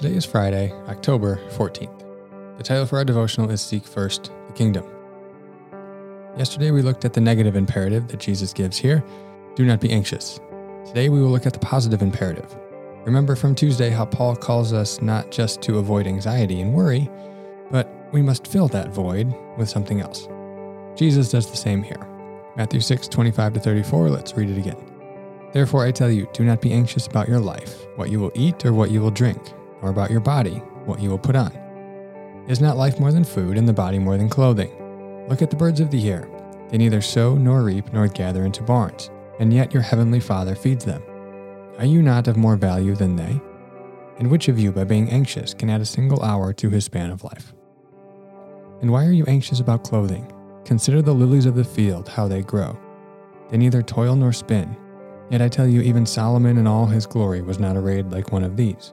Today is Friday, October 14th. The title for our devotional is Seek First the Kingdom. Yesterday we looked at the negative imperative that Jesus gives here do not be anxious. Today we will look at the positive imperative. Remember from Tuesday how Paul calls us not just to avoid anxiety and worry, but we must fill that void with something else. Jesus does the same here. Matthew 6 25 to 34, let's read it again. Therefore, I tell you, do not be anxious about your life, what you will eat or what you will drink, or about your body, what you will put on. Is not life more than food, and the body more than clothing? Look at the birds of the air. They neither sow nor reap nor gather into barns, and yet your heavenly Father feeds them. Are you not of more value than they? And which of you, by being anxious, can add a single hour to his span of life? And why are you anxious about clothing? Consider the lilies of the field, how they grow. They neither toil nor spin. Yet I tell you, even Solomon in all his glory was not arrayed like one of these.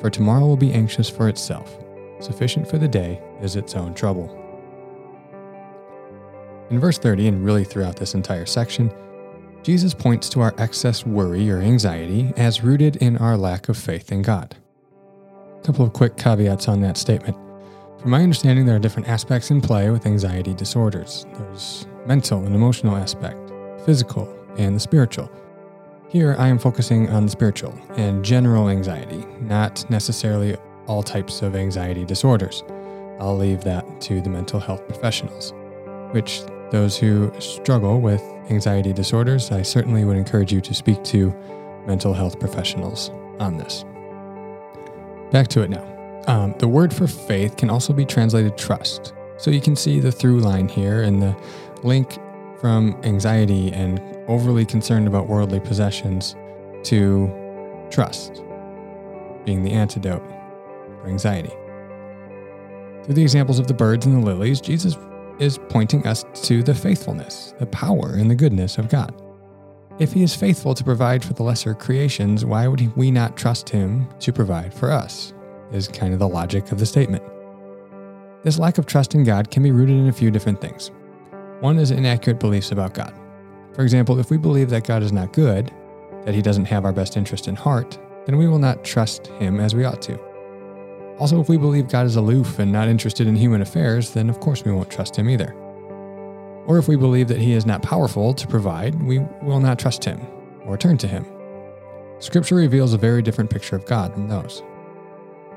for tomorrow will be anxious for itself. Sufficient for the day is its own trouble. In verse 30, and really throughout this entire section, Jesus points to our excess worry or anxiety as rooted in our lack of faith in God. A couple of quick caveats on that statement. From my understanding, there are different aspects in play with anxiety disorders. There's mental and emotional aspect, physical, and the spiritual. Here, I am focusing on spiritual and general anxiety, not necessarily all types of anxiety disorders. I'll leave that to the mental health professionals, which those who struggle with anxiety disorders, I certainly would encourage you to speak to mental health professionals on this. Back to it now. Um, the word for faith can also be translated trust. So you can see the through line here and the link from anxiety and overly concerned about worldly possessions to trust being the antidote for anxiety. Through the examples of the birds and the lilies, Jesus is pointing us to the faithfulness, the power, and the goodness of God. If He is faithful to provide for the lesser creations, why would we not trust Him to provide for us? Is kind of the logic of the statement. This lack of trust in God can be rooted in a few different things. One is inaccurate beliefs about God. For example, if we believe that God is not good, that he doesn't have our best interest in heart, then we will not trust him as we ought to. Also, if we believe God is aloof and not interested in human affairs, then of course we won't trust him either. Or if we believe that he is not powerful to provide, we will not trust him or turn to him. Scripture reveals a very different picture of God than those.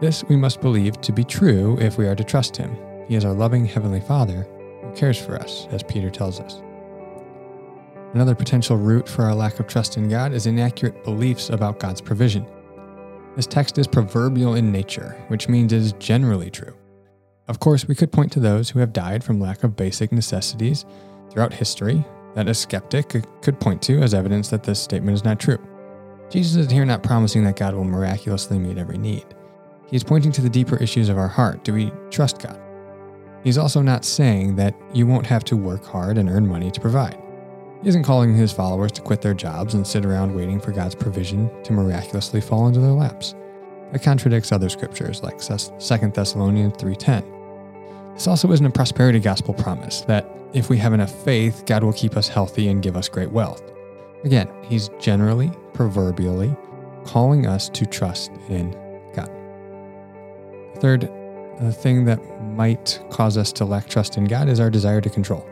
This we must believe to be true if we are to trust him. He is our loving Heavenly Father who cares for us, as Peter tells us. Another potential root for our lack of trust in God is inaccurate beliefs about God's provision. This text is proverbial in nature, which means it is generally true. Of course, we could point to those who have died from lack of basic necessities throughout history that a skeptic could point to as evidence that this statement is not true. Jesus is here not promising that God will miraculously meet every need. He is pointing to the deeper issues of our heart. Do we trust God? He's also not saying that you won't have to work hard and earn money to provide. He isn't calling his followers to quit their jobs and sit around waiting for God's provision to miraculously fall into their laps. That contradicts other scriptures like 2 Thessalonians 3:10. This also isn't a prosperity gospel promise that if we have enough faith, God will keep us healthy and give us great wealth. Again, he's generally, proverbially, calling us to trust in God. Third the thing that might cause us to lack trust in God is our desire to control.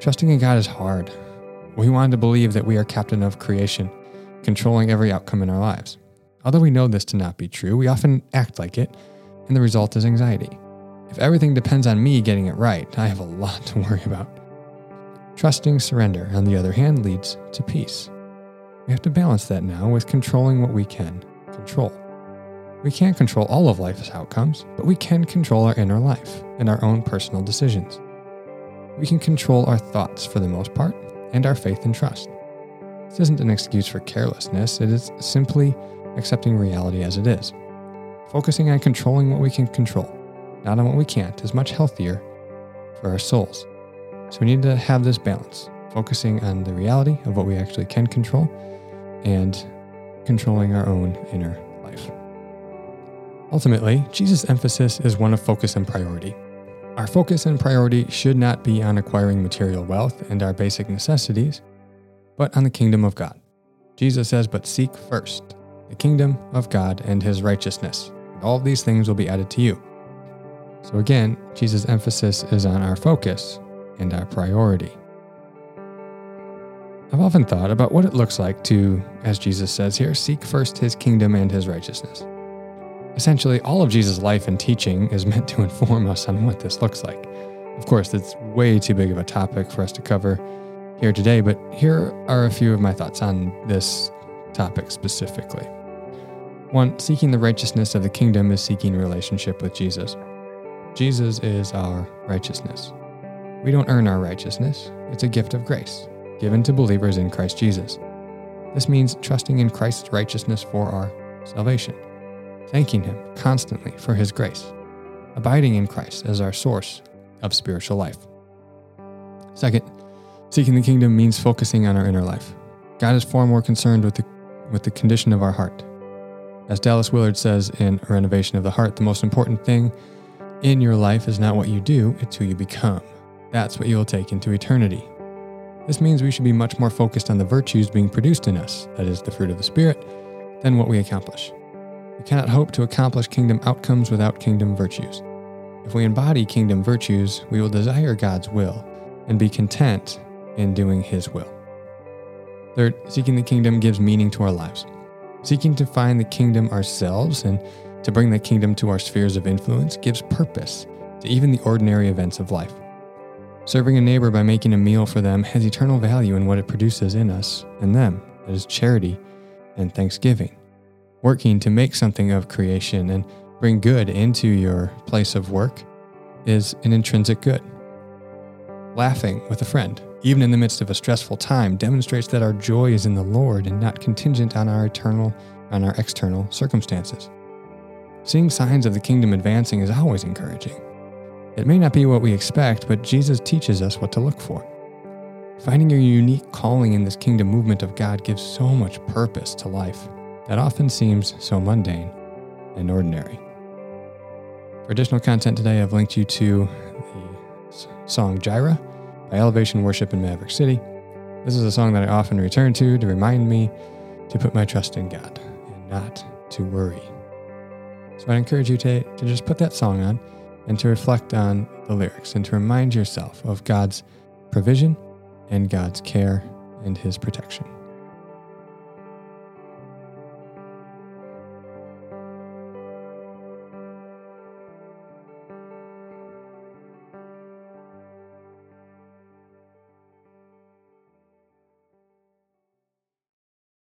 Trusting in God is hard. We want to believe that we are captain of creation, controlling every outcome in our lives. Although we know this to not be true, we often act like it, and the result is anxiety. If everything depends on me getting it right, I have a lot to worry about. Trusting surrender, on the other hand, leads to peace. We have to balance that now with controlling what we can control. We can't control all of life's outcomes, but we can control our inner life and our own personal decisions. We can control our thoughts for the most part, and our faith and trust. This isn't an excuse for carelessness, it is simply accepting reality as it is, focusing on controlling what we can control, not on what we can't, is much healthier for our souls. So we need to have this balance, focusing on the reality of what we actually can control and controlling our own inner. Ultimately, Jesus' emphasis is one of focus and priority. Our focus and priority should not be on acquiring material wealth and our basic necessities, but on the kingdom of God. Jesus says, But seek first the kingdom of God and his righteousness, and all these things will be added to you. So again, Jesus' emphasis is on our focus and our priority. I've often thought about what it looks like to, as Jesus says here, seek first his kingdom and his righteousness. Essentially, all of Jesus' life and teaching is meant to inform us on what this looks like. Of course, it's way too big of a topic for us to cover here today, but here are a few of my thoughts on this topic specifically. One, seeking the righteousness of the kingdom is seeking relationship with Jesus. Jesus is our righteousness. We don't earn our righteousness, it's a gift of grace given to believers in Christ Jesus. This means trusting in Christ's righteousness for our salvation, thanking Him constantly for His grace, abiding in Christ as our source of spiritual life. Second, seeking the kingdom means focusing on our inner life. God is far more concerned with the, with the condition of our heart. As Dallas Willard says in Renovation of the Heart, the most important thing in your life is not what you do, it's who you become. That's what you will take into eternity. This means we should be much more focused on the virtues being produced in us, that is, the fruit of the Spirit, than what we accomplish. We cannot hope to accomplish kingdom outcomes without kingdom virtues. If we embody kingdom virtues, we will desire God's will and be content in doing His will. Third, seeking the kingdom gives meaning to our lives. Seeking to find the kingdom ourselves and to bring the kingdom to our spheres of influence gives purpose to even the ordinary events of life. Serving a neighbor by making a meal for them has eternal value in what it produces in us and them. That is charity and thanksgiving. Working to make something of creation and bring good into your place of work is an intrinsic good. Laughing with a friend, even in the midst of a stressful time, demonstrates that our joy is in the Lord and not contingent on our eternal on our external circumstances. Seeing signs of the kingdom advancing is always encouraging. It may not be what we expect, but Jesus teaches us what to look for. Finding your unique calling in this kingdom movement of God gives so much purpose to life that often seems so mundane and ordinary. For additional content today, I've linked you to the song Jireh by Elevation Worship in Maverick City. This is a song that I often return to to remind me to put my trust in God and not to worry. So I encourage you to, to just put that song on and to reflect on the lyrics and to remind yourself of God's provision and God's care and His protection.